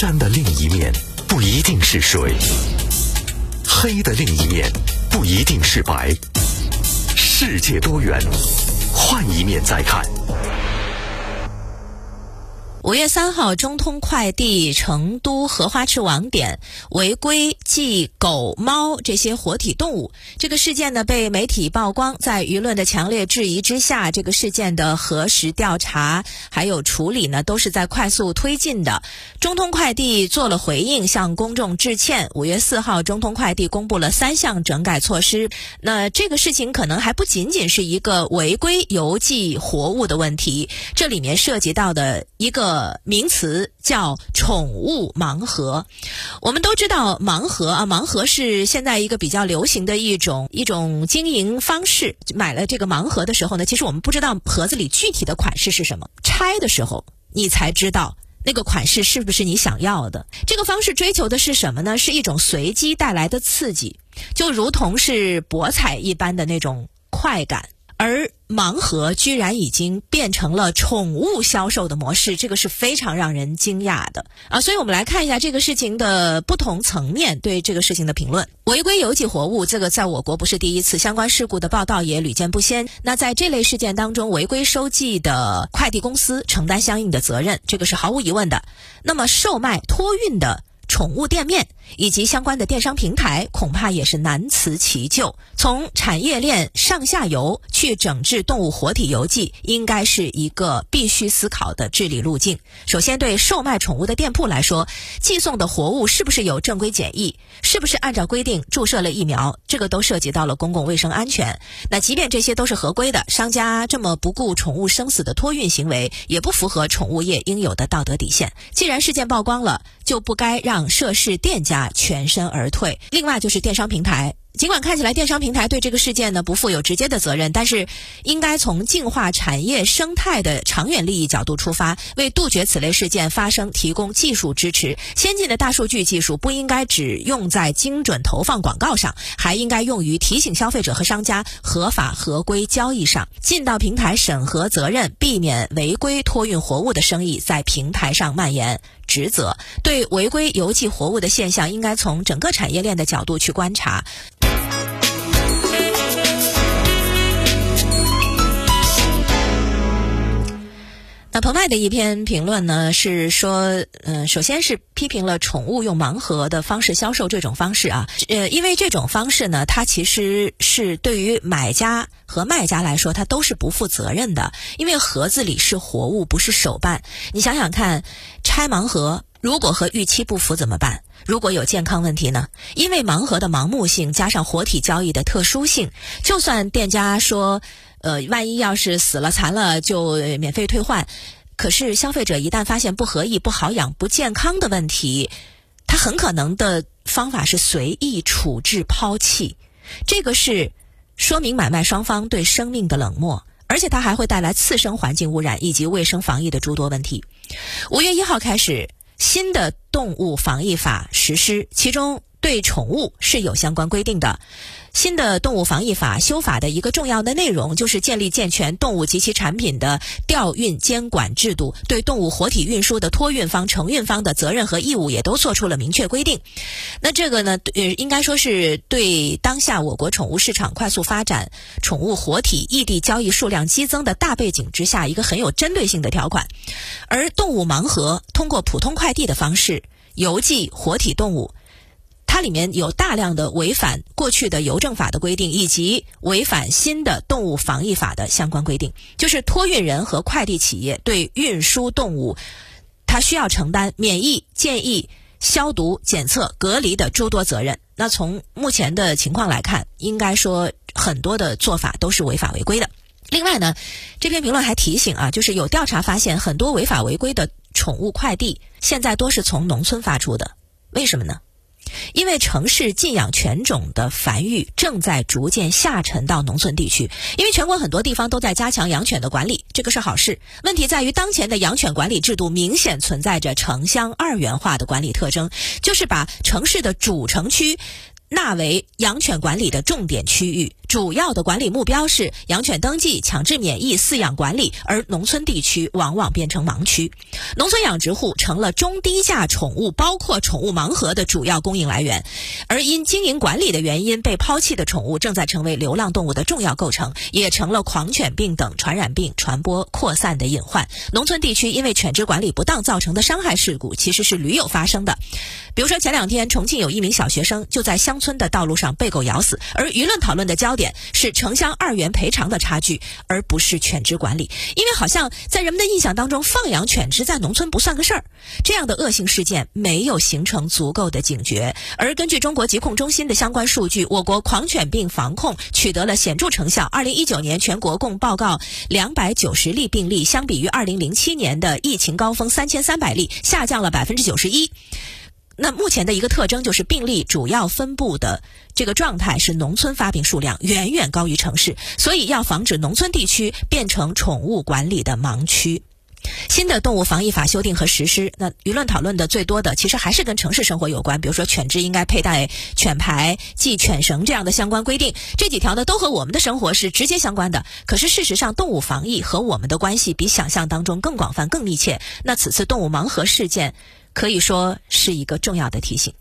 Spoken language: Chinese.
山的另一面不一定是水，黑的另一面不一定是白。世界多元，换一面再看。五月三号，中通快递成都荷花池网点违规寄狗、猫这些活体动物，这个事件呢被媒体曝光，在舆论的强烈质疑之下，这个事件的核实调查还有处理呢都是在快速推进的。中通快递做了回应，向公众致歉。五月四号，中通快递公布了三项整改措施。那这个事情可能还不仅仅是一个违规邮寄活物的问题，这里面涉及到的一个。名词叫宠物盲盒。我们都知道盲盒啊，盲盒是现在一个比较流行的一种一种经营方式。买了这个盲盒的时候呢，其实我们不知道盒子里具体的款式是什么，拆的时候你才知道那个款式是不是你想要的。这个方式追求的是什么呢？是一种随机带来的刺激，就如同是博彩一般的那种快感。而盲盒居然已经变成了宠物销售的模式，这个是非常让人惊讶的啊！所以我们来看一下这个事情的不同层面对这个事情的评论。违规邮寄活物，这个在我国不是第一次，相关事故的报道也屡见不鲜。那在这类事件当中，违规收寄的快递公司承担相应的责任，这个是毫无疑问的。那么售卖托运的。宠物店面以及相关的电商平台恐怕也是难辞其咎。从产业链上下游去整治动物活体邮寄，应该是一个必须思考的治理路径。首先，对售卖宠物的店铺来说，寄送的活物是不是有正规检疫，是不是按照规定注射了疫苗，这个都涉及到了公共卫生安全。那即便这些都是合规的，商家这么不顾宠物生死的托运行为，也不符合宠物业应有的道德底线。既然事件曝光了，就不该让涉事店家全身而退。另外就是电商平台。尽管看起来电商平台对这个事件呢不负有直接的责任，但是应该从净化产业生态的长远利益角度出发，为杜绝此类事件发生提供技术支持。先进的大数据技术不应该只用在精准投放广告上，还应该用于提醒消费者和商家合法合规交易上，尽到平台审核责任，避免违规托运活物的生意在平台上蔓延。职责对违规邮寄活物的现象，应该从整个产业链的角度去观察。澎湃的一篇评论呢，是说，嗯，首先是批评了宠物用盲盒的方式销售这种方式啊，呃，因为这种方式呢，它其实是对于买家和卖家来说，它都是不负责任的，因为盒子里是活物，不是手办。你想想看，拆盲盒如果和预期不符怎么办？如果有健康问题呢？因为盲盒的盲目性加上活体交易的特殊性，就算店家说。呃，万一要是死了残了，就免费退换。可是消费者一旦发现不合意、不好养、不健康的问题，他很可能的方法是随意处置、抛弃。这个是说明买卖双方对生命的冷漠，而且它还会带来次生环境污染以及卫生防疫的诸多问题。五月一号开始，新的动物防疫法实施，其中对宠物是有相关规定的。新的动物防疫法修法的一个重要的内容，就是建立健全动物及其产品的调运监管制度，对动物活体运输的托运方、承运方的责任和义务也都做出了明确规定。那这个呢，呃，应该说是对当下我国宠物市场快速发展、宠物活体异地交易数量激增的大背景之下，一个很有针对性的条款。而动物盲盒通过普通快递的方式邮寄活体动物。它里面有大量的违反过去的邮政法的规定，以及违反新的动物防疫法的相关规定。就是托运人和快递企业对运输动物，它需要承担免疫、建议、消毒、检测、隔离的诸多责任。那从目前的情况来看，应该说很多的做法都是违法违规的。另外呢，这篇评论还提醒啊，就是有调查发现，很多违法违规的宠物快递现在都是从农村发出的，为什么呢？因为城市禁养犬种的繁育正在逐渐下沉到农村地区，因为全国很多地方都在加强养犬的管理，这个是好事。问题在于当前的养犬管理制度明显存在着城乡二元化的管理特征，就是把城市的主城区纳为养犬管理的重点区域。主要的管理目标是养犬登记、强制免疫、饲养管理，而农村地区往往变成盲区，农村养殖户成了中低价宠物，包括宠物盲盒的主要供应来源。而因经营管理的原因被抛弃的宠物，正在成为流浪动物的重要构成，也成了狂犬病等传染病传播扩散的隐患。农村地区因为犬只管理不当造成的伤害事故，其实是屡有发生的。比如说前两天，重庆有一名小学生就在乡村的道路上被狗咬死，而舆论讨论的焦点。是城乡二元赔偿的差距，而不是犬只管理。因为好像在人们的印象当中，放养犬只在农村不算个事儿。这样的恶性事件没有形成足够的警觉。而根据中国疾控中心的相关数据，我国狂犬病防控取得了显著成效。二零一九年全国共报告两百九十例病例，相比于二零零七年的疫情高峰三千三百例，下降了百分之九十一。那目前的一个特征就是病例主要分布的这个状态是农村发病数量远远高于城市，所以要防止农村地区变成宠物管理的盲区。新的动物防疫法修订和实施，那舆论讨论的最多的其实还是跟城市生活有关，比如说犬只应该佩戴犬牌、系犬绳这样的相关规定，这几条呢都和我们的生活是直接相关的。可是事实上，动物防疫和我们的关系比想象当中更广泛、更密切。那此次动物盲盒事件。可以说是一个重要的提醒。